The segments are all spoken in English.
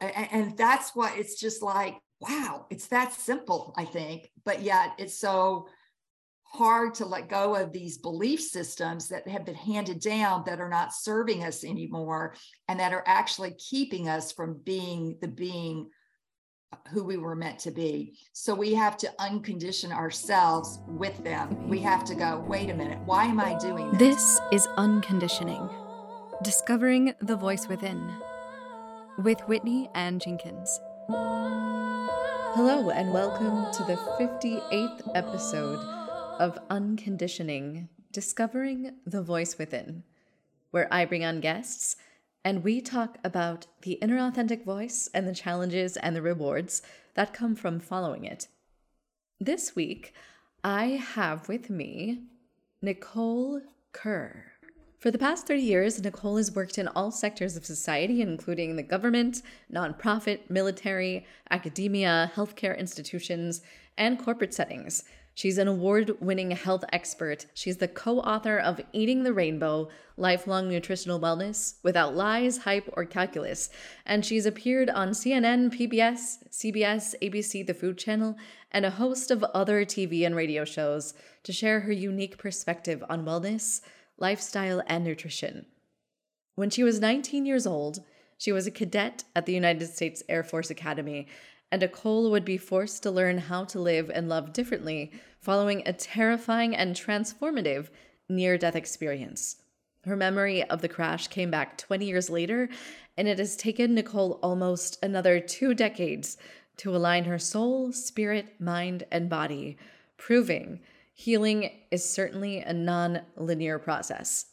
and that's what it's just like wow it's that simple i think but yet it's so hard to let go of these belief systems that have been handed down that are not serving us anymore and that are actually keeping us from being the being who we were meant to be. So we have to uncondition ourselves with them. We have to go, wait a minute, why am I doing this? This is Unconditioning Discovering the Voice Within with Whitney Ann Jenkins. Hello, and welcome to the 58th episode of Unconditioning Discovering the Voice Within, where I bring on guests and we talk about the inner authentic voice and the challenges and the rewards that come from following it. This week, I have with me Nicole Kerr. For the past 30 years, Nicole has worked in all sectors of society, including the government, nonprofit, military, academia, healthcare institutions, and corporate settings. She's an award winning health expert. She's the co author of Eating the Rainbow Lifelong Nutritional Wellness Without Lies, Hype, or Calculus. And she's appeared on CNN, PBS, CBS, ABC, The Food Channel, and a host of other TV and radio shows to share her unique perspective on wellness, lifestyle, and nutrition. When she was 19 years old, she was a cadet at the United States Air Force Academy and Nicole would be forced to learn how to live and love differently following a terrifying and transformative near death experience. Her memory of the crash came back 20 years later, and it has taken Nicole almost another two decades to align her soul, spirit, mind, and body, proving healing is certainly a non linear process.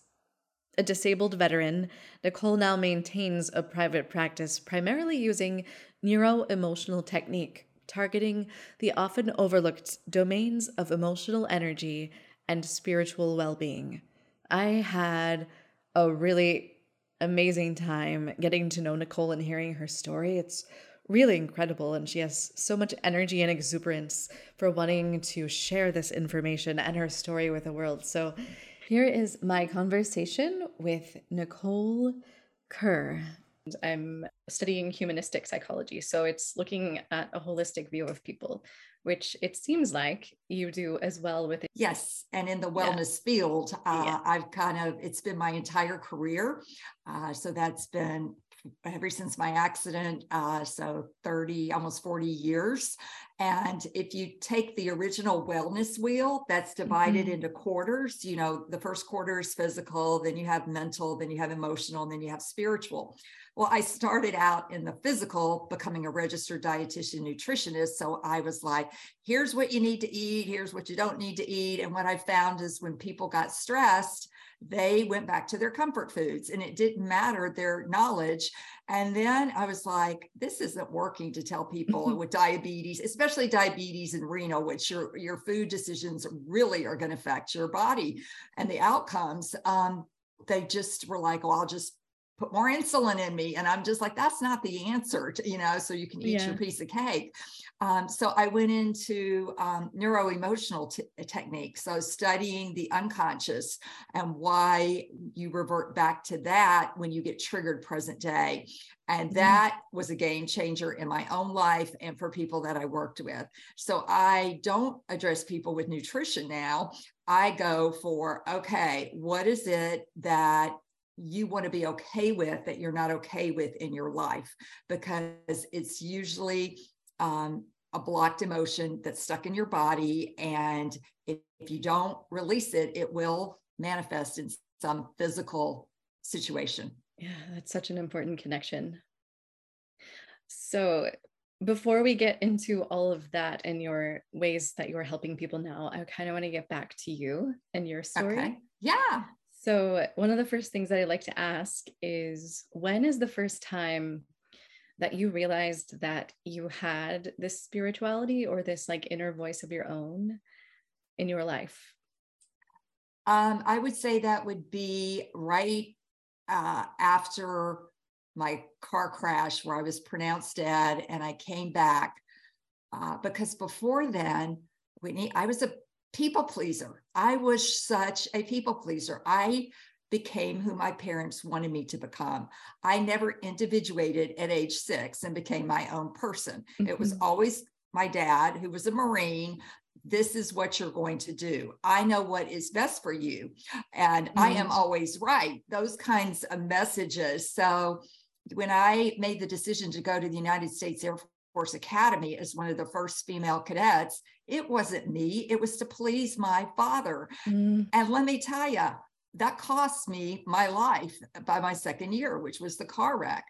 A disabled veteran, Nicole now maintains a private practice primarily using neuro emotional technique, targeting the often overlooked domains of emotional energy and spiritual well being. I had a really amazing time getting to know Nicole and hearing her story. It's really incredible, and she has so much energy and exuberance for wanting to share this information and her story with the world. So, here is my conversation with Nicole Kerr. I'm studying humanistic psychology. So it's looking at a holistic view of people, which it seems like you do as well with it. Yes. And in the wellness yeah. field, uh, yeah. I've kind of, it's been my entire career. Uh, so that's been ever since my accident, uh, so 30, almost 40 years. And if you take the original wellness wheel, that's divided mm-hmm. into quarters. You know, the first quarter is physical, then you have mental, then you have emotional, and then you have spiritual. Well, I started out in the physical, becoming a registered dietitian nutritionist. So I was like, here's what you need to eat, here's what you don't need to eat. And what I found is when people got stressed, they went back to their comfort foods and it didn't matter their knowledge. And then I was like, this isn't working to tell people with diabetes, especially diabetes and renal, which your, your food decisions really are going to affect your body and the outcomes. Um, they just were like, well, I'll just put more insulin in me and i'm just like that's not the answer to, you know so you can eat yeah. your piece of cake um, so i went into um, neuroemotional t- techniques so studying the unconscious and why you revert back to that when you get triggered present day and mm-hmm. that was a game changer in my own life and for people that I worked with. So I don't address people with nutrition now. I go for, okay, what is it that you want to be okay with that you're not okay with in your life because it's usually um, a blocked emotion that's stuck in your body and if, if you don't release it it will manifest in some physical situation. Yeah that's such an important connection. So before we get into all of that and your ways that you're helping people now i kind of want to get back to you and your story. Okay. yeah. So, one of the first things that I like to ask is when is the first time that you realized that you had this spirituality or this like inner voice of your own in your life? Um, I would say that would be right uh, after my car crash where I was pronounced dead and I came back. Uh, because before then, Whitney, I was a people pleaser. I was such a people pleaser. I became who my parents wanted me to become. I never individuated at age six and became my own person. Mm-hmm. It was mm-hmm. always my dad, who was a Marine. This is what you're going to do. I know what is best for you. And mm-hmm. I am mm-hmm. always right. Those kinds of messages. So when I made the decision to go to the United States Air Force Academy as one of the first female cadets, it wasn't me, it was to please my father. Mm. And let me tell you, that cost me my life by my second year, which was the car wreck.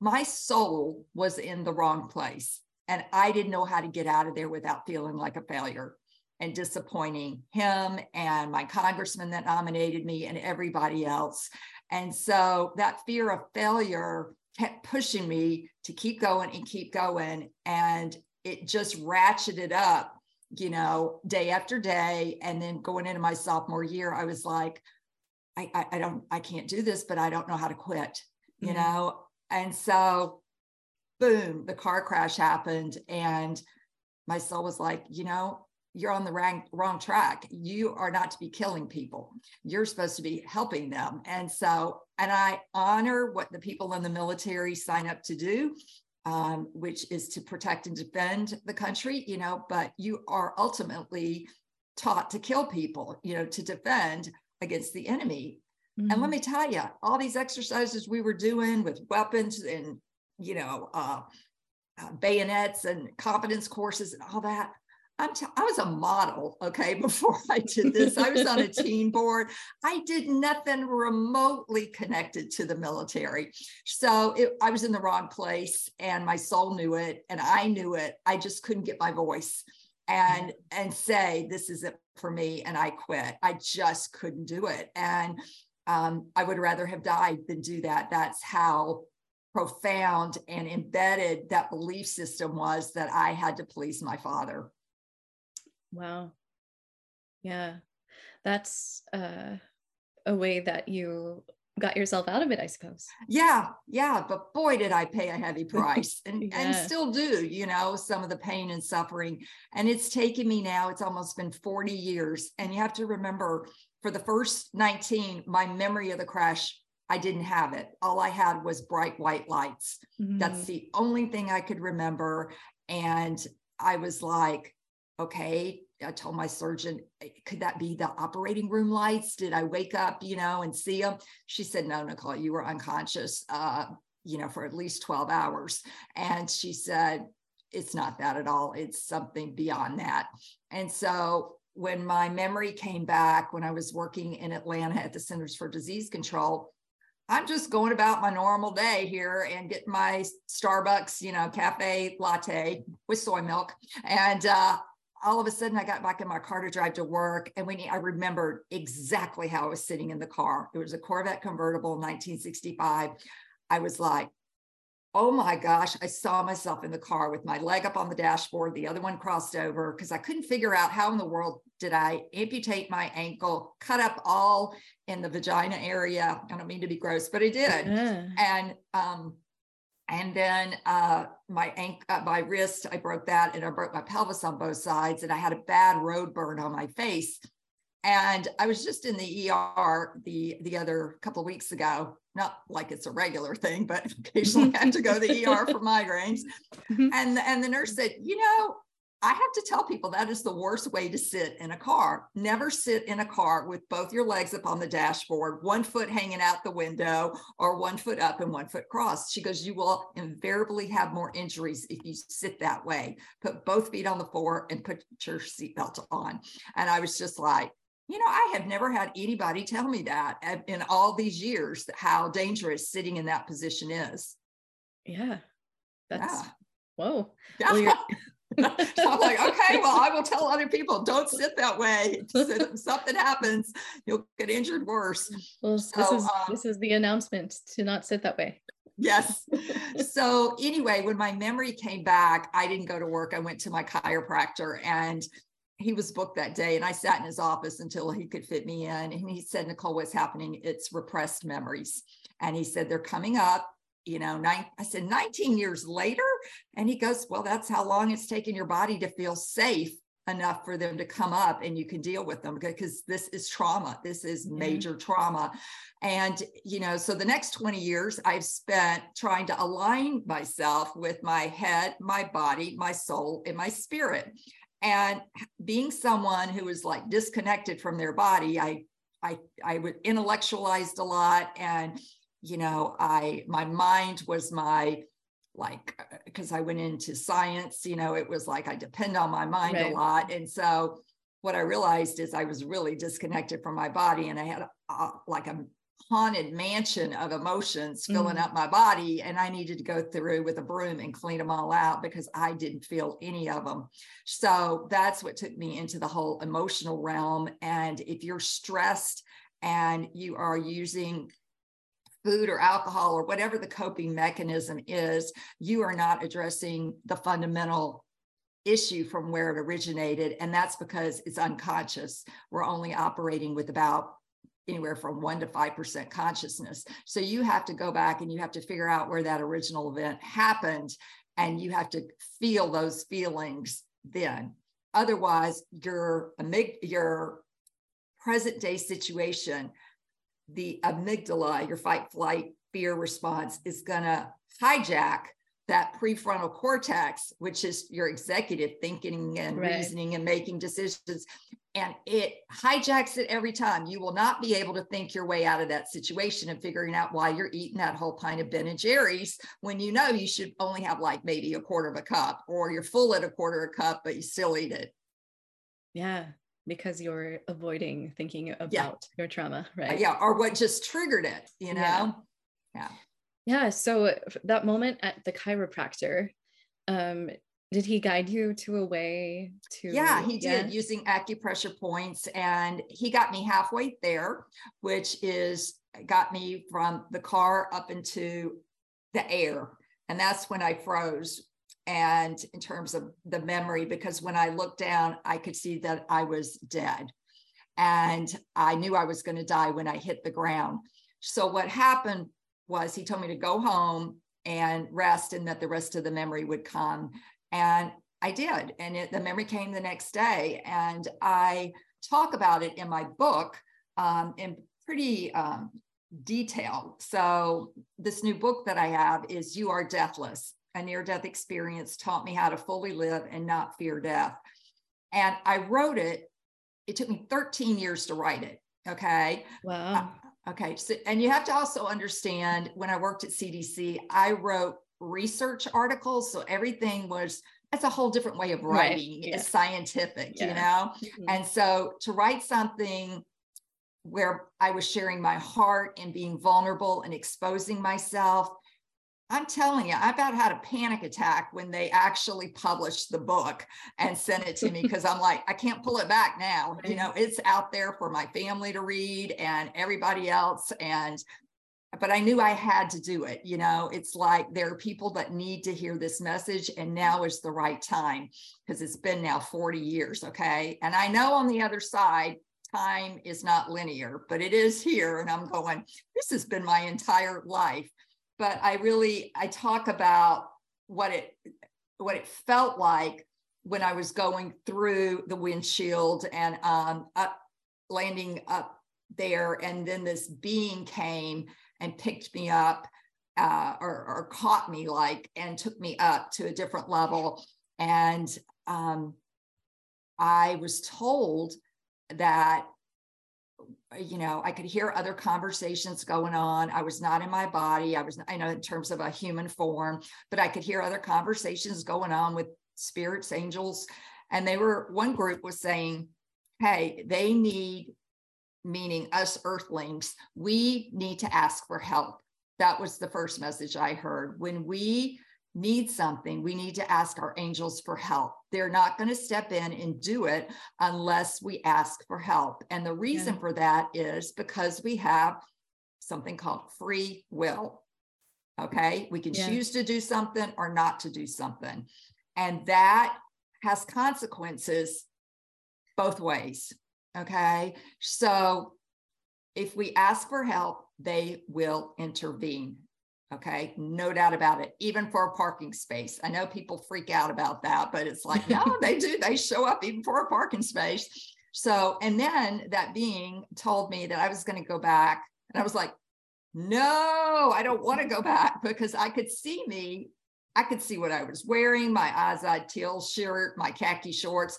My soul was in the wrong place. And I didn't know how to get out of there without feeling like a failure and disappointing him and my congressman that nominated me and everybody else. And so that fear of failure kept pushing me to keep going and keep going. And it just ratcheted up, you know, day after day. And then going into my sophomore year, I was like, I, I, I don't, I can't do this, but I don't know how to quit, you mm-hmm. know? And so, boom, the car crash happened. And my soul was like, you know, you're on the wrong, wrong track. You are not to be killing people. You're supposed to be helping them. And so, and I honor what the people in the military sign up to do, um, which is to protect and defend the country, you know, but you are ultimately taught to kill people, you know, to defend against the enemy. Mm-hmm. And let mm-hmm. me tell you, all these exercises we were doing with weapons and, you know, uh, uh, bayonets and confidence courses and all that, I'm t- I was a model, okay, before I did this. I was on a teen board. I did nothing remotely connected to the military. So it, I was in the wrong place and my soul knew it and I knew it. I just couldn't get my voice and and say this isn't for me and I quit. I just couldn't do it. And um, I would rather have died than do that. That's how profound and embedded that belief system was that I had to please my father. Wow. Yeah. That's uh, a way that you got yourself out of it, I suppose. Yeah, yeah. But boy, did I pay a heavy price and, yeah. and still do, you know, some of the pain and suffering. And it's taken me now, it's almost been 40 years. And you have to remember for the first 19, my memory of the crash, I didn't have it. All I had was bright white lights. Mm-hmm. That's the only thing I could remember. And I was like, okay, I told my surgeon, could that be the operating room lights? Did I wake up, you know, and see them? She said, no, Nicole, you were unconscious, uh, you know, for at least 12 hours. And she said, it's not that at all. It's something beyond that. And so when my memory came back, when I was working in Atlanta at the Centers for Disease Control, I'm just going about my normal day here and getting my Starbucks, you know, cafe latte with soy milk. And uh, all of a sudden I got back in my car to drive to work. And when I remembered exactly how I was sitting in the car, it was a Corvette convertible 1965. I was like, oh my gosh, I saw myself in the car with my leg up on the dashboard, the other one crossed over because I couldn't figure out how in the world did I amputate my ankle, cut up all in the vagina area. I don't mean to be gross, but I did. Yeah. And um, and then uh, my ankle, uh, my wrist, I broke that, and I broke my pelvis on both sides, and I had a bad road burn on my face. And I was just in the ER the the other couple of weeks ago. Not like it's a regular thing, but occasionally I have to go to the ER for migraines. Mm-hmm. And and the nurse said, you know, I have to tell people that is the worst way to sit in a car. Never sit in a car with both your legs up on the dashboard, one foot hanging out the window, or one foot up and one foot crossed. She goes, You will invariably have more injuries if you sit that way. Put both feet on the floor and put your seatbelt on. And I was just like, you know, I have never had anybody tell me that in all these years how dangerous sitting in that position is. Yeah. That's yeah. whoa. Yeah. Well, so I'm like, okay, well, I will tell other people, don't sit that way. If something happens, you'll get injured worse. Well, so, this is um, this is the announcement to not sit that way. Yes. so anyway, when my memory came back, I didn't go to work. I went to my chiropractor and he was booked that day and I sat in his office until he could fit me in. And he said, Nicole, what's happening? It's repressed memories. And he said, they're coming up you know, nine, I said 19 years later. And he goes, Well, that's how long it's taken your body to feel safe enough for them to come up and you can deal with them because this is trauma. This is mm-hmm. major yeah. trauma. And, you know, so the next 20 years I've spent trying to align myself with my head, my body, my soul, and my spirit. And being someone who is like disconnected from their body, I I I would intellectualized a lot and you know, I my mind was my like because I went into science, you know, it was like I depend on my mind right. a lot. And so what I realized is I was really disconnected from my body and I had a, like a haunted mansion of emotions filling mm. up my body and i needed to go through with a broom and clean them all out because i didn't feel any of them so that's what took me into the whole emotional realm and if you're stressed and you are using food or alcohol or whatever the coping mechanism is you are not addressing the fundamental issue from where it originated and that's because it's unconscious we're only operating with about anywhere from 1 to 5% consciousness. So you have to go back and you have to figure out where that original event happened and you have to feel those feelings then. Otherwise, your your present day situation, the amygdala, your fight flight fear response is going to hijack that prefrontal cortex, which is your executive thinking and right. reasoning and making decisions. And it hijacks it every time. You will not be able to think your way out of that situation and figuring out why you're eating that whole pint of Ben and Jerry's when you know you should only have like maybe a quarter of a cup, or you're full at a quarter of a cup, but you still eat it. Yeah, because you're avoiding thinking about yeah. your trauma, right? Uh, yeah, or what just triggered it, you know? Yeah. yeah. Yeah. So that moment at the chiropractor, um, did he guide you to a way to? Yeah, he yeah. did using acupressure points, and he got me halfway there, which is got me from the car up into the air, and that's when I froze. And in terms of the memory, because when I looked down, I could see that I was dead, and I knew I was going to die when I hit the ground. So what happened was he told me to go home and rest and that the rest of the memory would come. And I did. And it, the memory came the next day. And I talk about it in my book um, in pretty um, detail. So, this new book that I have is You Are Deathless. A near death experience taught me how to fully live and not fear death. And I wrote it, it took me 13 years to write it. Okay. Wow. Okay. So, and you have to also understand when I worked at CDC, I wrote research articles. So everything was, that's a whole different way of writing. Right. Yeah. It's scientific, yeah. you know? Mm-hmm. And so to write something where I was sharing my heart and being vulnerable and exposing myself I'm telling you, I about had a panic attack when they actually published the book and sent it to me because I'm like, I can't pull it back now. You know, it's out there for my family to read and everybody else. And, but I knew I had to do it. You know, it's like there are people that need to hear this message, and now is the right time because it's been now 40 years. Okay. And I know on the other side, time is not linear, but it is here. And I'm going, this has been my entire life but I really I talk about what it what it felt like when I was going through the windshield and um, up landing up there, and then this being came and picked me up uh, or, or, caught me like and took me up to a different level, and um, I was told that Uh, you know, I could hear other conversations going on. I was not in my body. I was, I know, in terms of a human form, but I could hear other conversations going on with spirits, angels. And they were, one group was saying, hey, they need, meaning us earthlings, we need to ask for help. That was the first message I heard. When we need something, we need to ask our angels for help. They're not going to step in and do it unless we ask for help. And the reason yeah. for that is because we have something called free will. Okay. We can yeah. choose to do something or not to do something. And that has consequences both ways. Okay. So if we ask for help, they will intervene. Okay, no doubt about it, even for a parking space. I know people freak out about that, but it's like, no, they do. They show up even for a parking space. So, and then that being told me that I was going to go back. And I was like, no, I don't want to go back because I could see me. I could see what I was wearing my Azad teal shirt, my khaki shorts,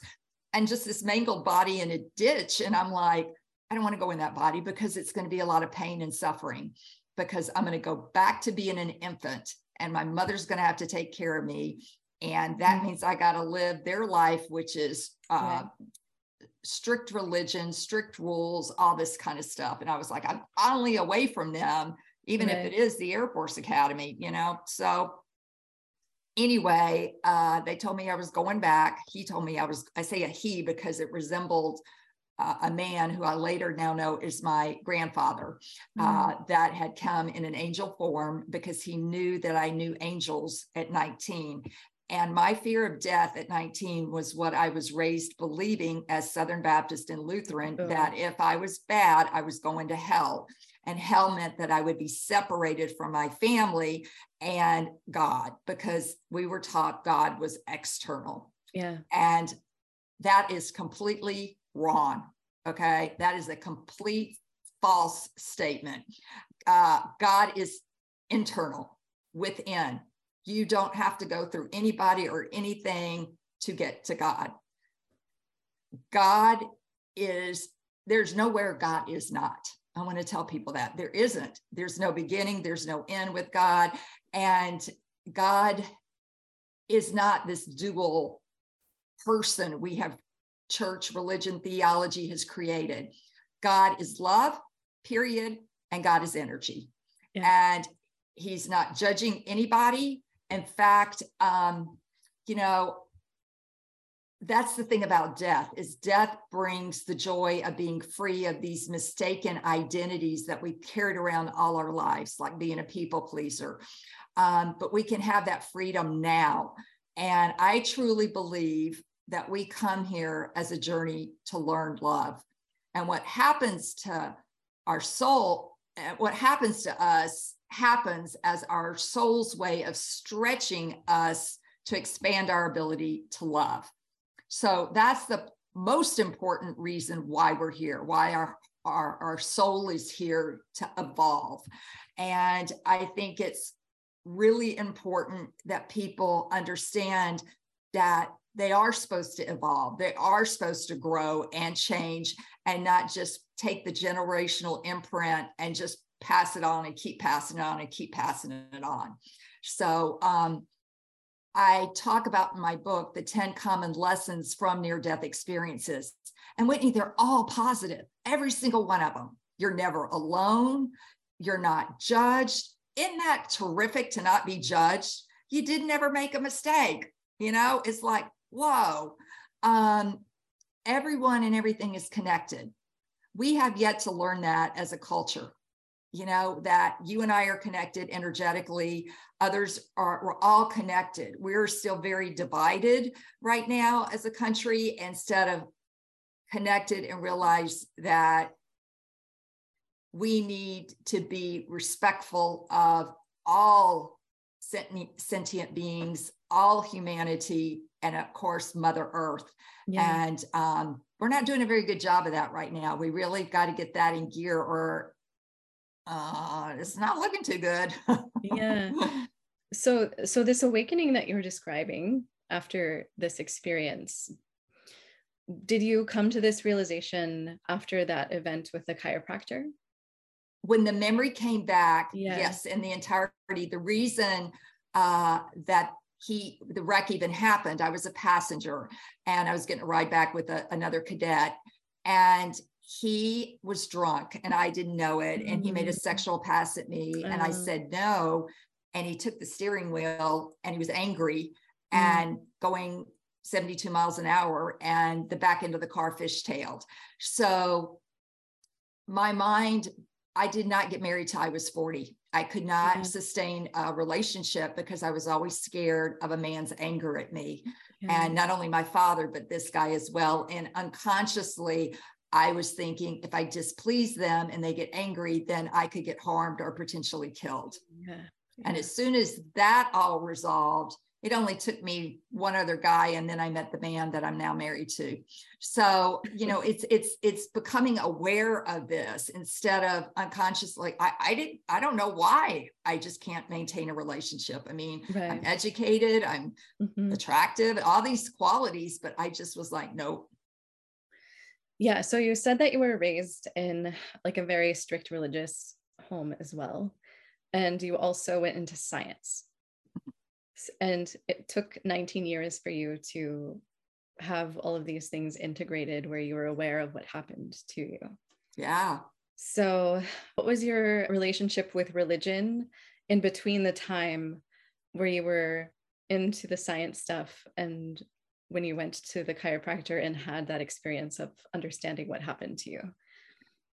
and just this mangled body in a ditch. And I'm like, I don't want to go in that body because it's going to be a lot of pain and suffering because I'm going to go back to being an infant and my mother's going to have to take care of me. And that mm-hmm. means I got to live their life, which is uh, yeah. strict religion, strict rules, all this kind of stuff. And I was like, I'm only away from them, even right. if it is the Air Force Academy, you know? So anyway, uh, they told me I was going back. He told me I was, I say a he because it resembled uh, a man who I later now know is my grandfather uh, mm. that had come in an angel form because he knew that I knew angels at 19. And my fear of death at 19 was what I was raised believing as Southern Baptist and Lutheran oh. that if I was bad, I was going to hell. And hell meant that I would be separated from my family and God because we were taught God was external. Yeah. And that is completely wrong. Okay. That is a complete false statement. Uh, God is internal within. You don't have to go through anybody or anything to get to God. God is, there's nowhere God is not. I want to tell people that there isn't. There's no beginning, there's no end with God. And God is not this dual person we have church, religion, theology has created. God is love, period, and God is energy. Yeah. And he's not judging anybody. In fact, um, you know, that's the thing about death is death brings the joy of being free of these mistaken identities that we've carried around all our lives like being a people pleaser um, but we can have that freedom now and i truly believe that we come here as a journey to learn love. And what happens to our soul, eh, what happens to us happens as our soul's way of stretching us to expand our ability to love. So that's the most important reason why we're here, why our, our, our soul is here to evolve. And I think it's really important that people understand that they are supposed to evolve they are supposed to grow and change and not just take the generational imprint and just pass it on and keep passing it on and keep passing it on. So um, i talk about in my book the 10 common lessons from near death experiences. And whitney they're all positive every single one of them you're never alone. You're not judged. Isn't that terrific to not be judged? You did never make a mistake you know? It's like whoa, um, everyone and everything is connected. We have yet to learn that as a culture. You know, that you and I are connected energetically, others are, we're all connected. We're still very divided right now as a country instead of connected and realize that we need to be respectful of all sentient beings, all humanity, and of course mother earth. Yeah. and um, we're not doing a very good job of that right now. We really got to get that in gear or uh, it's not looking too good. Yeah. So so this awakening that you're describing after this experience did you come to this realization after that event with the chiropractor? When the memory came back yeah. yes in the entirety. The reason uh, that he the wreck even happened i was a passenger and i was getting a ride back with a, another cadet and he was drunk and i didn't know it and he made a mm. sexual pass at me uh-huh. and i uh-huh. said no and he took the steering wheel and he was angry mm. and going 72 miles an hour and the back end of the car fishtailed so my mind i did not get married till i was 40 I could not yeah. sustain a relationship because I was always scared of a man's anger at me. Yeah. And not only my father, but this guy as well. And unconsciously, I was thinking if I displease them and they get angry, then I could get harmed or potentially killed. Yeah. And as soon as that all resolved, it only took me one other guy and then i met the man that i'm now married to so you know it's it's it's becoming aware of this instead of unconsciously i i didn't i don't know why i just can't maintain a relationship i mean right. i'm educated i'm mm-hmm. attractive all these qualities but i just was like nope yeah so you said that you were raised in like a very strict religious home as well and you also went into science. And it took 19 years for you to have all of these things integrated where you were aware of what happened to you. Yeah. So, what was your relationship with religion in between the time where you were into the science stuff and when you went to the chiropractor and had that experience of understanding what happened to you?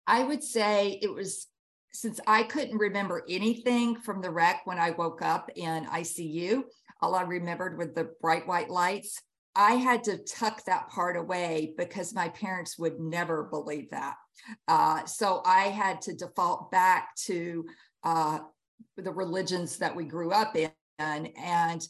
I would say it was since I couldn't remember anything from the wreck when I woke up in ICU, all I remembered were the bright white lights. I had to tuck that part away because my parents would never believe that. Uh, so I had to default back to uh, the religions that we grew up in. And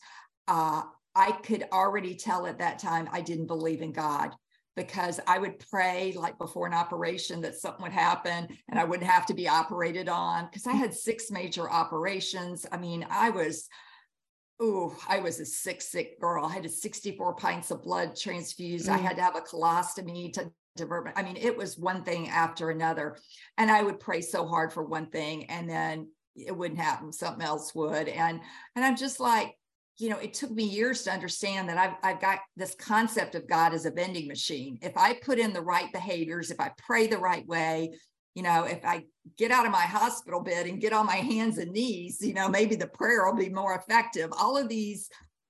uh, I could already tell at that time I didn't believe in God because I would pray like before an operation that something would happen and I wouldn't have to be operated on because I had six major operations. I mean, I was, oh, I was a sick, sick girl. I had 64 pints of blood transfused. Mm. I had to have a colostomy to divert. I mean, it was one thing after another. And I would pray so hard for one thing and then it wouldn't happen. Something else would. And and I'm just like, you know, it took me years to understand that I've, I've got this concept of God as a vending machine. If I put in the right behaviors, if I pray the right way, you know, if I get out of my hospital bed and get on my hands and knees, you know, maybe the prayer will be more effective. All of these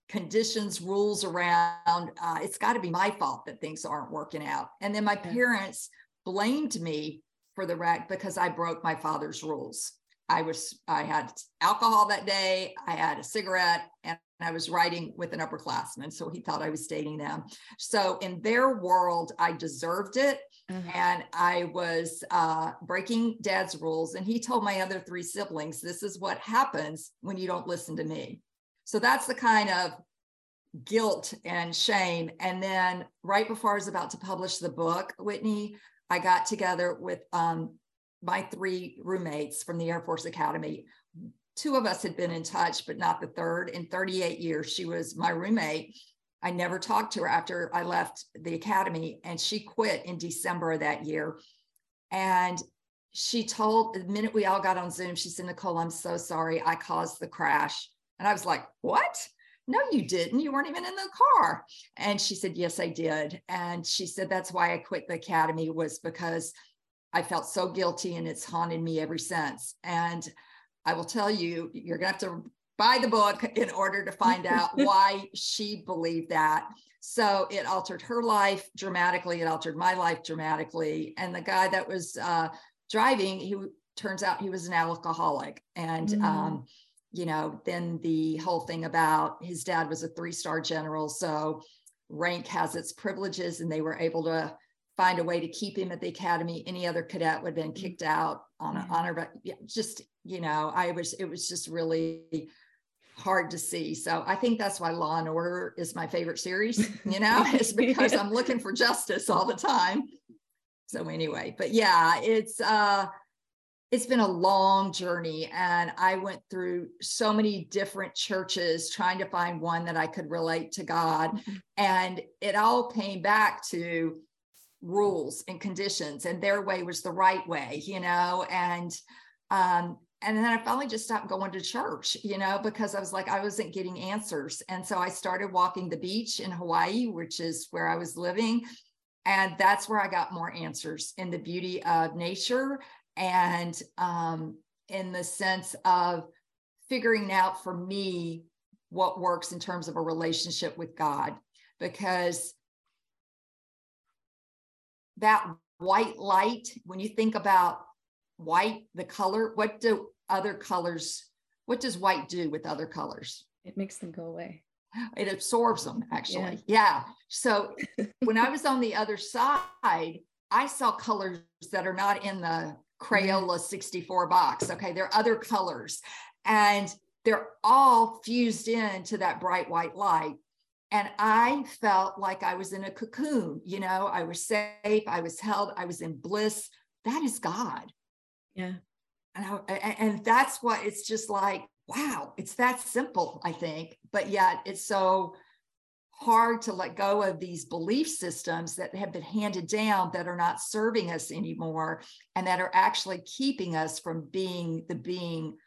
conditions, rules around, uh, it's got to be my fault that things aren't working out. And then my parents blamed me for the wreck because I broke my father's rules. I was I had alcohol that day, I had a cigarette, and I was writing with an upperclassman. So he thought I was dating them. So in their world, I deserved it. Mm-hmm. And I was uh, breaking dad's rules. And he told my other three siblings, this is what happens when you don't listen to me. So that's the kind of guilt and shame. And then right before I was about to publish the book, Whitney, I got together with um, my three roommates from the Air Force Academy two of us had been in touch, but not the third. In 38 years, she was my roommate. I never talked to her after I left the academy, and she quit in December of that year. And she told the minute we all got on Zoom, she said, Nicole, I'm so sorry. I caused the crash. And I was like, What? No, you didn't. You weren't even in the car. And she said, Yes, I did. And she said, That's why I quit the academy, was because I felt so guilty and it's haunted me ever since. And I will tell you, you're going to have to buy the book in order to find out why she believed that. So it altered her life dramatically. It altered my life dramatically. And the guy that was uh, driving, he turns out he was an alcoholic. And, mm. um, you know, then the whole thing about his dad was a three star general. So rank has its privileges, and they were able to find a way to keep him at the academy. Any other cadet would have been mm-hmm. kicked out on an honor, but yeah, just, you know, I was, it was just really hard to see. So I think that's why Law and Order is my favorite series, you know, it's because I'm looking for justice all the time. So anyway, but yeah, it's, uh, it's been a long journey and i went through so many different churches trying to find one that i could relate to god mm-hmm. and it all came back to rules and conditions and their way was the right way you know and um and then I finally just stopped going to church, you know, because I was like, I wasn't getting answers. And so I started walking the beach in Hawaii, which is where I was living. And that's where I got more answers in the beauty of nature and um, in the sense of figuring out for me what works in terms of a relationship with God. Because that white light, when you think about white, the color, what do other colors, what does white do with other colors? It makes them go away. It absorbs them, actually. Yeah. yeah. So when I was on the other side, I saw colors that are not in the Crayola 64 box. Okay. There are other colors. And they're all fused into that bright white light. And I felt like I was in a cocoon, you know, I was safe, I was held, I was in bliss. That is God. Yeah. And, I, and that's what it's just like, wow, it's that simple, I think. But yet it's so hard to let go of these belief systems that have been handed down that are not serving us anymore and that are actually keeping us from being the being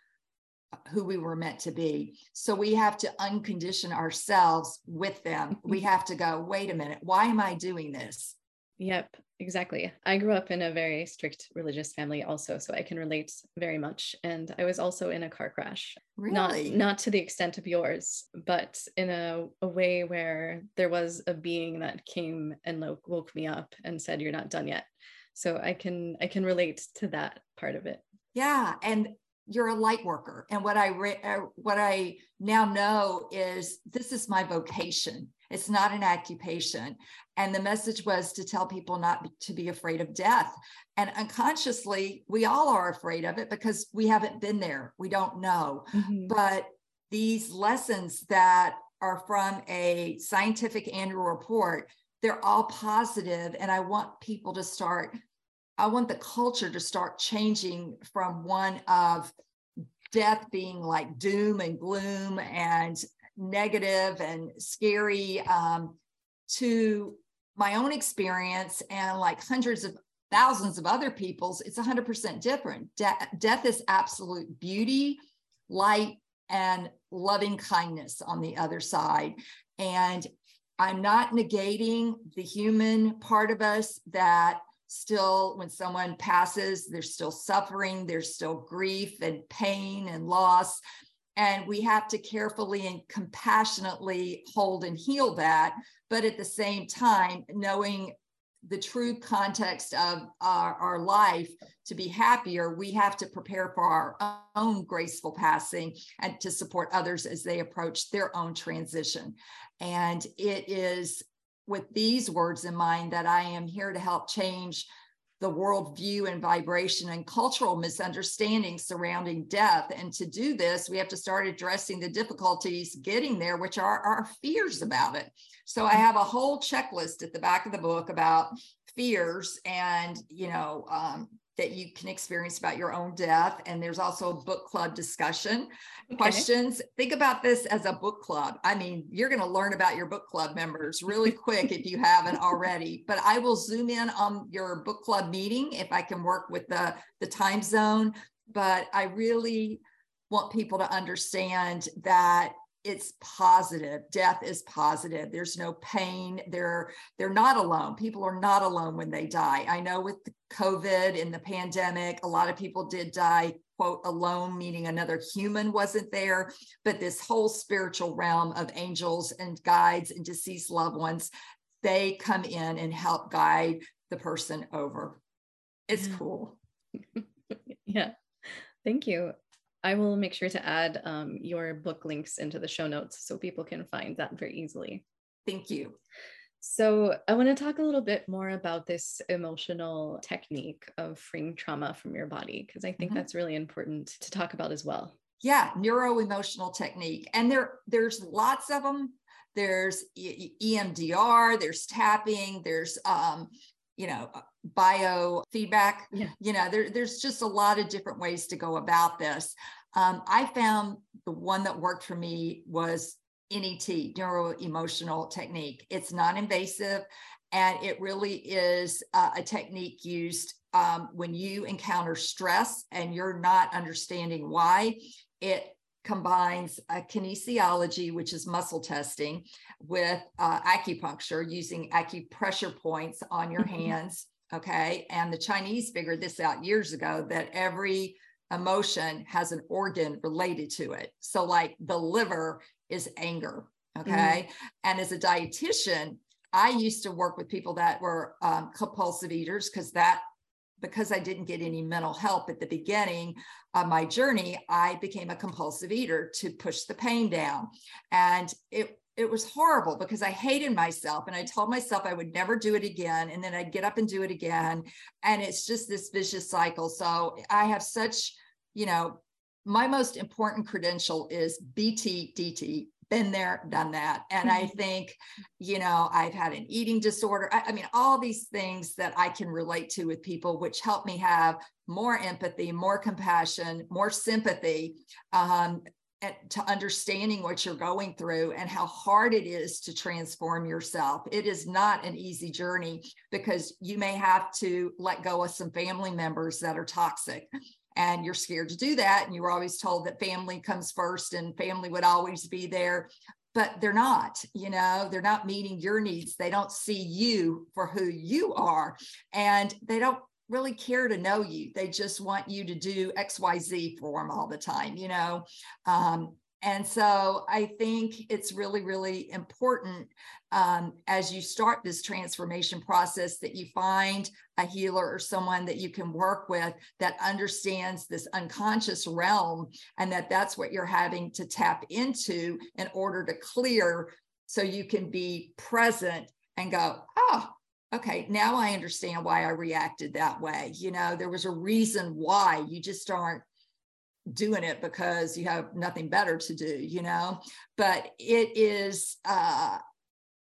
who we were meant to be. So we have to uncondition ourselves with them. we mm-hmm. have to go, wait a minute, why am I doing this? Yep, exactly. I grew up in a very strict religious family also, so I can relate very much. And I was also in a car crash. Really? Not not to the extent of yours, but in a, a way where there was a being that came and woke me up and said, You're not done yet. So I can I can relate to that part of it. Yeah. And you're a light worker and what i re- uh, what i now know is this is my vocation it's not an occupation. And the message was to tell people not to be afraid of death. And unconsciously we all are afraid of it because we haven't been there. We don't know. Mm-hmm. but these lessons that are from a scientific annual report they're all positive. And i want people to start I want the culture to start changing from one of death being like doom and gloom and negative and scary um, to my own experience and like hundreds of thousands of other people's, it's 100% different. De- death is absolute beauty, light, and loving kindness on the other side. And I'm not negating the human part of us that still when someone passes there's still suffering there's still grief and pain and loss and we have to carefully and compassionately hold and heal that but at the same time knowing the true context of our, our, life to be happier, we have to prepare for our own graceful passing and to support others as they approach their own transition. And it is with these words in mind that I am here to help change the worldview and vibration and cultural misunderstandings surrounding death. And to do this, we have to start addressing the difficulties getting there, which are our fears about it. So I have a whole checklist at the back of the book about fears and, you know, um, that you can experience about your own death. And there's also a book club discussion okay. questions. Think about this as a book club. I mean, you're going to learn about your book club members really quick if you haven't already. But I will zoom in on your book club meeting if I can work with the, the time zone. But I really want people to understand that it's positive. Death is positive. There's no pain. They're they're not alone. People are not alone when they die. I know with the covid and the pandemic a lot of people did die quote alone meaning another human wasn't there. But this whole spiritual realm of angels and guides and deceased loved ones they come in and help guide the person over. It's mm. cool. Yeah. Thank you I will make sure to add um, your book links into the show notes so people can find that very easily. Thank you. So, I want to talk a little bit more about this emotional technique of freeing trauma from your body, because I think mm-hmm. that's really important to talk about as well. Yeah, neuro emotional technique. And there, there's lots of them. There's EMDR, there's tapping, there's um, you know biofeedback yeah. you know there, there's just a lot of different ways to go about this um, i found the one that worked for me was net neuro emotional technique it's non-invasive and it really is uh, a technique used um, when you encounter stress and you're not understanding why it combines a kinesiology, which is muscle testing, with uh, acupuncture using acupressure points on your mm-hmm. hands. Okay. And the Chinese figured this out years ago that every emotion has an organ related to it. So, like the liver is anger. Okay. Mm. And as a dietitian, I used to work with people that were um, compulsive eaters because that because I didn't get any mental help at the beginning of my journey, I became a compulsive eater to push the pain down. And it it was horrible because I hated myself and I told myself I would never do it again. And then I'd get up and do it again. And it's just this vicious cycle. So I have such, you know, my most important credential is BTDT, been there, done that. And I mm-hmm. think, you know, I've had an eating disorder. I, I, mean, all these things that I can relate to with people, which help me have more empathy, more compassion, more sympathy. Um, to understanding what you're going through and how hard it is to transform yourself. It is not an easy journey because you may have to let go of some family members that are toxic and you're scared to do that and you were always told that family comes first and family would always be there but they're not you know they're not meeting your needs they don't see you for who you are and they don't really care to know you. They just want you to do xyz for them all the time you know? Um, and so I think it's really, really important um, as you start this transformation process that you find a healer or someone that you can work with that understands this unconscious realm and that that's what you're having to tap into in order to clear so you can be present and go, oh, okay, now I understand why I reacted that way. You know, there was a reason why you just aren't doing it because you have nothing better to do, you know. But it is uh,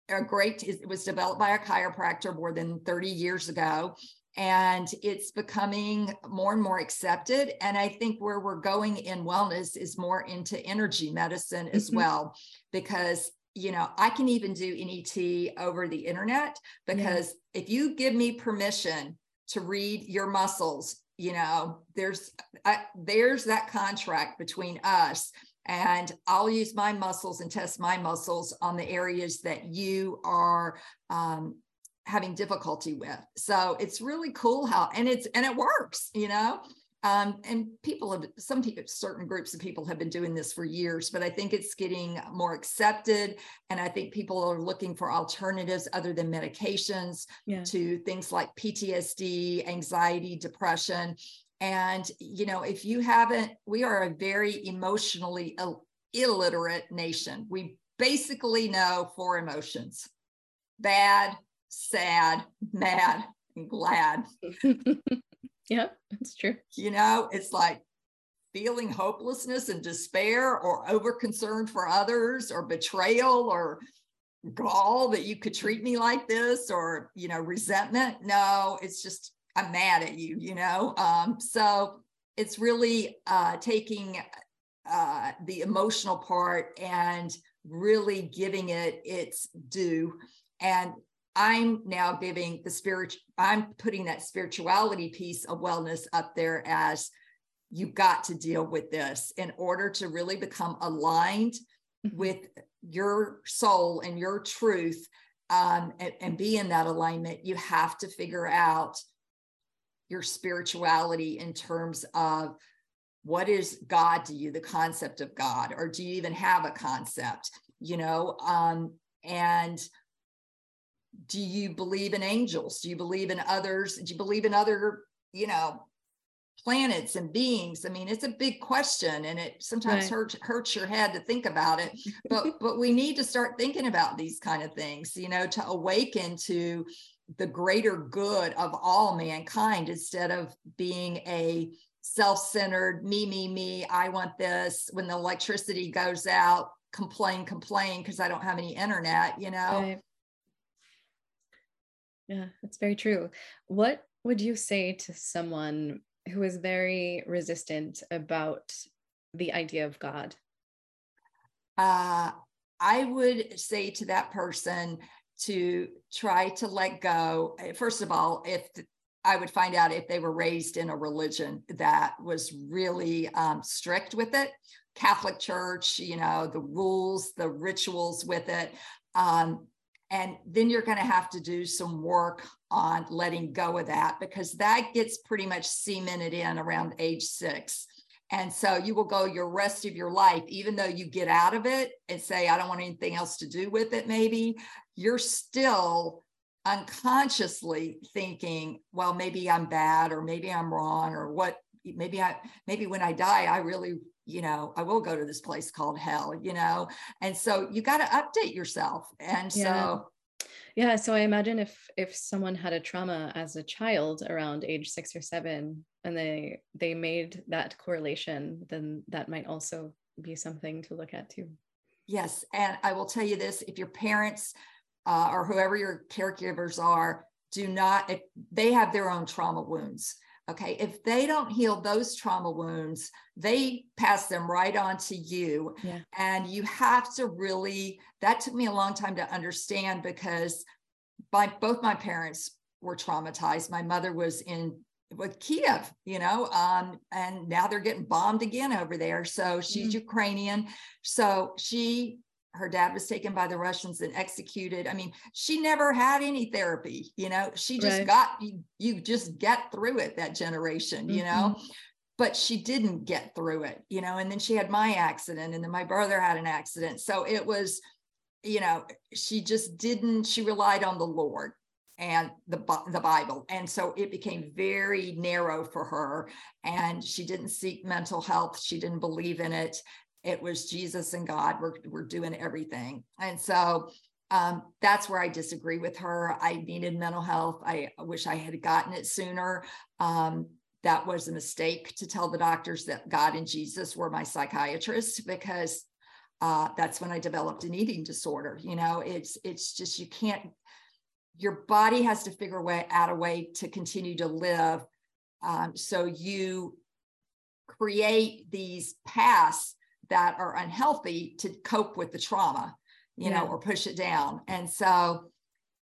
a great, it was developed by a chiropractor more than 30 years ago. And it's becoming more and more accepted. And I think where we're going in wellness is more into energy medicine as mm-hmm. well, because you know, I can even do NET over the internet because yeah. if you give me permission to read your muscles you know there's I, there's that contract between us and i'll use my muscles and test my muscles on the areas that you are um, having difficulty with so it's really cool how and it's and it works you know um, and people have some people, certain groups of people have been doing this for years, but I think it's getting more accepted. And I think people are looking for alternatives other than medications yeah. to things like PTSD, anxiety, depression. And, you know, if you haven't, we are a very emotionally Ill- illiterate nation. We basically know four emotions bad, sad, mad, and glad. Yeah, that's true. You know, it's like feeling hopelessness and despair or over concern for others or betrayal or gall that you could treat me like this or, you know, resentment. No, it's just, I'm mad at you, you know? Um, so it's really uh, taking uh, the emotional part and really giving it its due. And I'm now giving the spirit, I'm putting that spirituality piece of wellness up there as you've got to deal with this in order to really become aligned mm-hmm. with your soul and your truth um, and, and be in that alignment. You have to figure out your spirituality in terms of what is God to you, the concept of God, or do you even have a concept, you know? Um, and do you believe in angels? Do you believe in others? Do you believe in other you know planets and beings? I mean it's a big question and it sometimes right. hurts hurts your head to think about it. But but we need to start thinking about these kind of things you know to awaken to the greater good of all mankind instead of being a self-centered me me me i want this when the electricity goes out complain complain because i don't have any internet you know? Right. Yeah, that's very true. What would you say to someone who is very resistant about the idea of God? Uh, I would say to that person to try to let go. Eh, first of all, if I would find out if they were raised in a religion that was really um, strict with it, Catholic Church, you know, the rules, the rituals with it. Um, and then you're going to have to do some work on letting go of that because that gets pretty much cemented in around age six. And so you will go your rest of your life, even though you get out of it and say, I don't want anything else to do with it, maybe you're still unconsciously thinking, well, maybe I'm bad or maybe I'm wrong or what, maybe I, maybe when I die, I really you know, I will go to this place called hell, you know. And so you got to update yourself. And yeah. so yeah so i imagine if if someone had a trauma as a child around age six or seven and they they made that correlation then that might also be something to look at too yes and i will tell you this if your parents uh, or whoever your caregivers are do not they have their own trauma wounds Okay, if they don't heal those trauma wounds, they pass them right on to you. Yeah. And you have to really, that took me a long time to understand because by both my parents were traumatized. My mother was in with Kiev, you know, um, and now they're getting bombed again over there. So she's mm-hmm. Ukrainian. So she her dad was taken by the Russians and executed. I mean, she never had any therapy, you know, she just right. got you, you just get through it that generation, you mm-hmm. know. But she didn't get through it, you know, and then she had my accident, and then my brother had an accident. So it was, you know, she just didn't, she relied on the Lord and the the Bible, and so it became very narrow for her. And she didn't seek mental health; she didn't believe in it, it was Jesus and God were, were doing everything. And so um, that's where I disagree with her. I needed mental health. I wish I had gotten it sooner. Um, that was a mistake to tell the doctors that God and Jesus were my psychiatrist because uh, that's when I developed an eating disorder. You know, it's it's just you can't. Your body has to figure way out a way to continue to live. Um, so you create these paths that are unhealthy to cope with the trauma, you yeah. know, or push it down. And so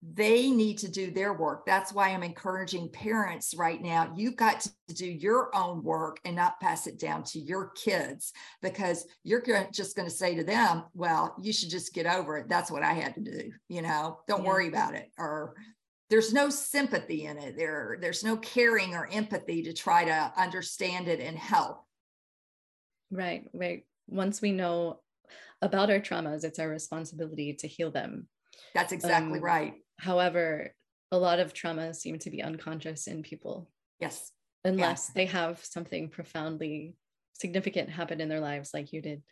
they need to do their work. That's why I'm encouraging parents right now. You've got to do your own work and not pass it down to your kids because you're just going to say to them, well, you should just get over it. That's what I had to do. You know, don't yeah. worry about it. Or there's no sympathy in it. There, there's no caring or empathy to try to understand it and help. Right, right once we know about our traumas, it's our responsibility to heal them. That's exactly um, right. However, a lot of traumas seem to be unconscious in people. Yes. Unless yeah. they have something profoundly significant happen in their lives, like you did.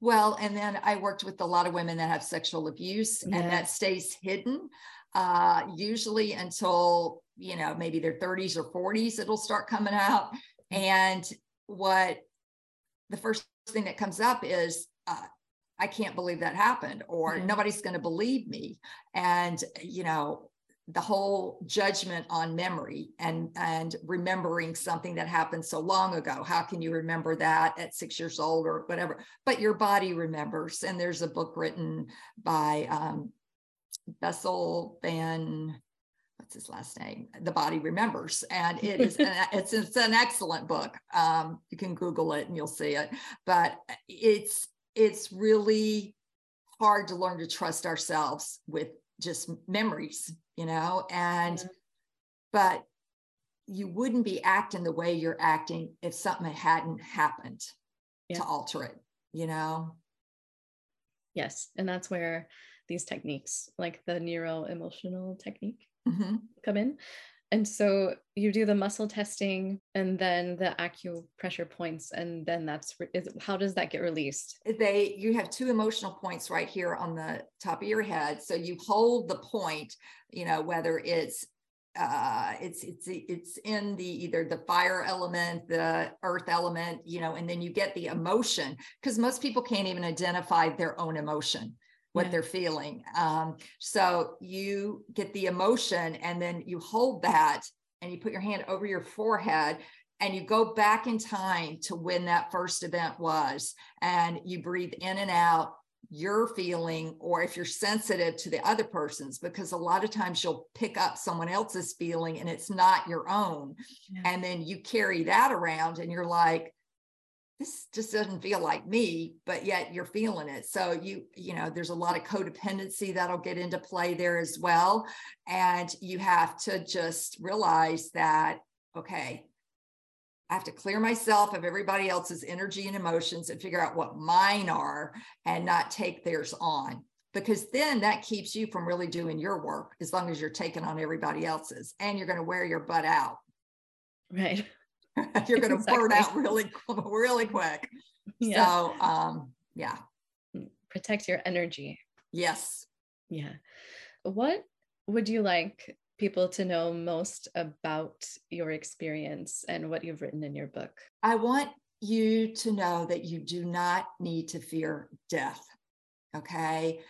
Well, and then I worked with a lot of women that have sexual abuse, yeah. and that stays hidden, uh, usually until you know maybe their 30s or 40s. It'll start coming out, and what the first thing that comes up is uh, I can't believe that happened, or mm-hmm. nobody's going to believe me. And, you know, the whole judgment on memory and and remembering something that happened so long ago how can you remember that at six years old or whatever but your body remembers and there's a book written by um, Bessel van what's his last name? The Body Remembers, and it is an, it's it's an excellent book. Um, you can Google it and you'll see it. But it's it's really hard to learn to trust ourselves with just memories, you know. And yeah. but you wouldn't be acting the way you're acting if something hadn't happened yeah. to alter it, you know. Yes, and that's where these techniques, like the neuro emotional technique, mm-hmm. come in. And so you do the muscle testing and then the acupressure points, and then that's is, how does that get released? They you have two emotional points right here on the top of your head. So you hold the point, you know, whether it's uh, it's it's it's in the either the fire element, the earth element, you know, and then you get the emotion because most people can't even identify their own emotion what yeah. they're feeling. Um, so you get the emotion and then you hold that and you put your hand over your forehead and you go back in time to when that first event was and you breathe in and out your feeling or if you're sensitive to the other person's because a lot of times you'll pick up someone else's feeling and it's not your own yeah. and then you carry that around and you're like this just doesn't feel like me but yet you're feeling it so you you know there's a lot of codependency that'll get into play there as well and you have to just realize that okay I have to clear myself of everybody else's energy and emotions and figure out what mine are and not take theirs on because then that keeps you from really doing your work as long as you're taking on everybody else's and you're going to wear your butt out. Right. you're going to exactly. burn out really, really quick. Yeah. So, um, yeah. Protect your energy. Yes. Yeah. What would you like people to know most about your experience and what you've written in your book? I want you to know that you do not need to fear death. Okay.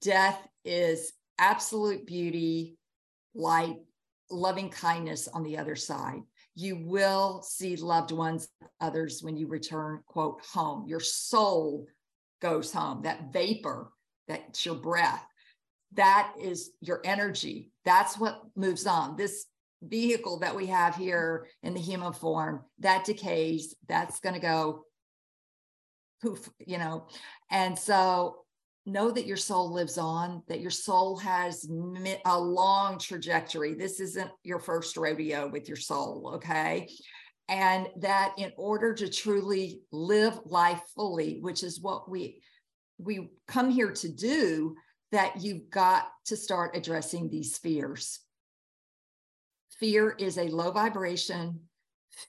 Death is absolute beauty, light, loving kindness on the other side. You will see loved ones, others when you return, quote, home. Your soul goes home, that vapor, that's your breath. That is your energy. That's what moves on. This vehicle that we have here in the human form that decays that's going to go poof you know and so know that your soul lives on that your soul has a long trajectory this isn't your first rodeo with your soul okay and that in order to truly live life fully which is what we we come here to do that you've got to start addressing these fears Fear is a low vibration.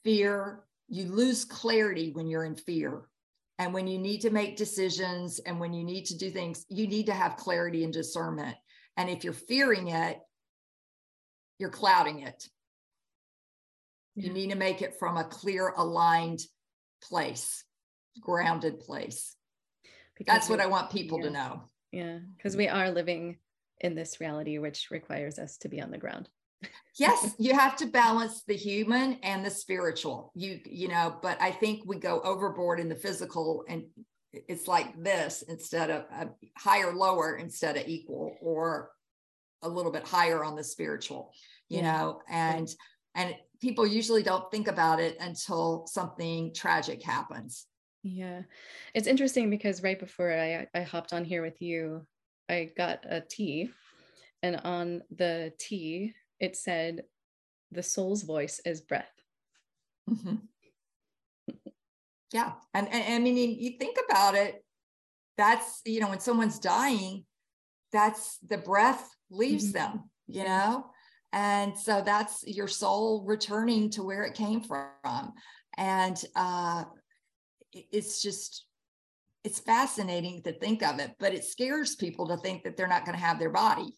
Fear, you lose clarity when you're in fear. And when you need to make decisions and when you need to do things, you need to have clarity and discernment. And if you're fearing it, you're clouding it. Yeah. You need to make it from a clear, aligned place, grounded place. Because That's what I want people yeah. to know. Yeah, because we are living in this reality, which requires us to be on the ground yes you have to balance the human and the spiritual. You you know but i think we go overboard in the physical and it's like this instead of uh, higher lower instead of equal or a little bit higher on the spiritual you yeah. know and and people usually don't think about it until something tragic happens. Yeah. It's interesting because right before i i hopped on here with you i got a tea and on the tea it said the soul's voice is breath. Mm-hmm. yeah. And, and, I mean, you think about it, that's, you know, when someone's dying, that's the breath leaves mm-hmm. them, you know? And so that's your soul returning to where it came from. And uh, it's just, it's fascinating to think of it, but it scares people to think that they're not going to have their body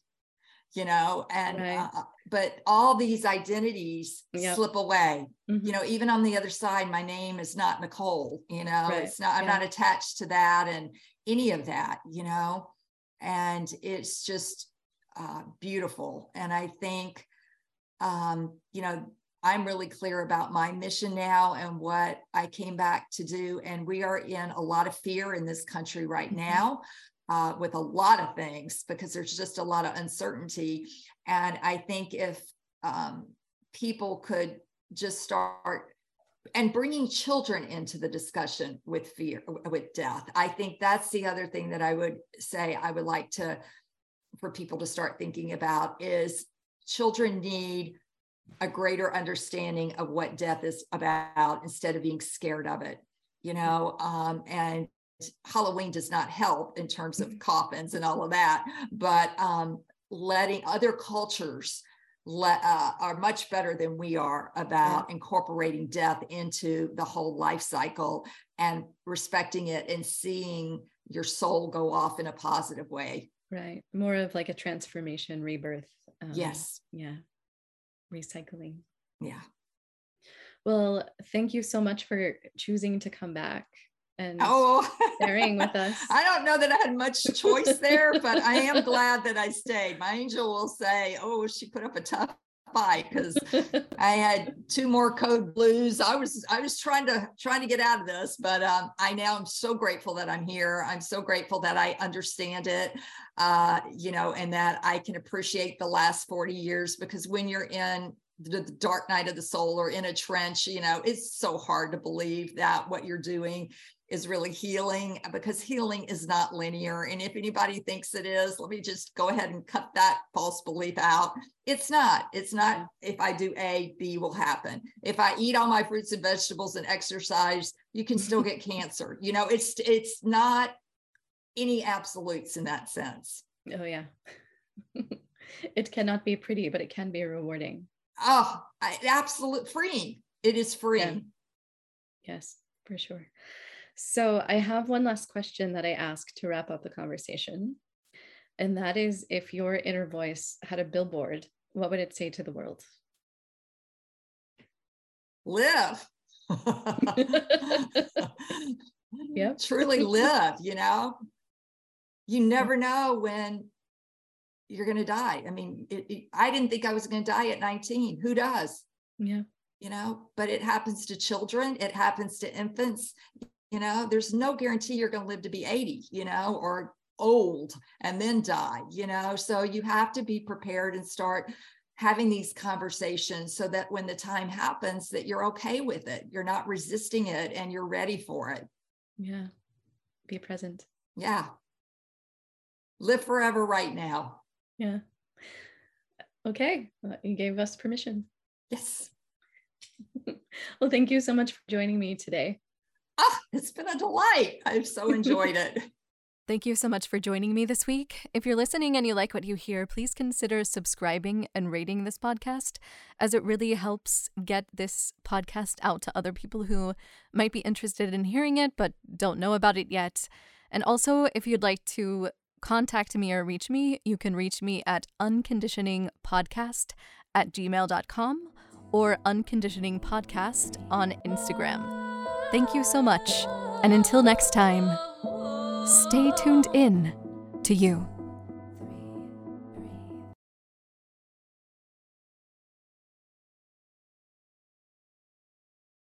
you know and right. uh, but all these identities yep. slip away mm-hmm. you know even on the other side my name is not nicole you know right. it's not i'm yeah. not attached to that and any of that you know and it's just uh, beautiful and i think um, you know i'm really clear about my mission now and what i came back to do and we are in a lot of fear in this country right mm-hmm. now uh, with a lot of things because there's just a lot of uncertainty. And I think if um, people could just start and bringing children into the discussion with fear with death i think that's the other thing that i would say i would like to for people to start thinking about is children need a greater understanding of what death is about instead of being scared of it you know um, and Halloween does not help in terms of mm-hmm. coffins and all of that, but um, letting other cultures let, uh, are much better than we are about yeah. incorporating death into the whole life cycle and respecting it and seeing your soul go off in a positive way. Right. More of like a transformation, rebirth. Um, yes. Yeah. Recycling. Yeah. Well, thank you so much for choosing to come back and oh. sharing with us. I don't know that I had much choice there, but I am glad that I stayed. My angel will say, "Oh, she put up a tough fight because I had two more code blues. I was I was trying to trying to get out of this, but um, I now am so grateful that I'm here. I'm so grateful that I understand it, uh, you know, and that I can appreciate the last 40 years because when you're in the dark night of the soul or in a trench you know it's so hard to believe that what you're doing is really healing uh, because healing is not linear. And if anybody thinks it is, let me just go ahead and cut that false belief out. It's not. It's not if I do A, B will happen. If I eat all my fruits and vegetables and exercise, you can still get cancer. You know, it's it's not any absolutes in that sense. Oh yeah. it cannot be pretty, but it can be rewarding. Oh, absolute free. It is free. Yeah. Yes, for sure. So I have one last question that I ask to wrap up the conversation. And that is if your inner voice had a billboard, what would it say to the world? Live. yep. Truly live, you know? You never know when you're going to die. I mean, it, it, I didn't think I was going to die at 19. Who does? Yeah. You know, but it happens to children, it happens to infants. You know, there's no guarantee you're going to live to be 80, you know, or old and then die, you know. So you have to be prepared and start having these conversations so that when the time happens that you're okay with it. You're not resisting it and you're ready for it. Yeah. Be present. Yeah. Live forever right now. Yeah. Okay. Well, you gave us permission. Yes. well, thank you so much for joining me today. It's been a delight. I've so enjoyed it. Thank you so much for joining me this week. If you're listening and you like what you hear, please consider subscribing and rating this podcast, as it really helps get this podcast out to other people who might be interested in hearing it but don't know about it yet. And also, if you'd like to contact me or reach me, you can reach me at unconditioningpodcast at gmail.com or unconditioningpodcast on Instagram. Thank you so much, and until next time, stay tuned in to you.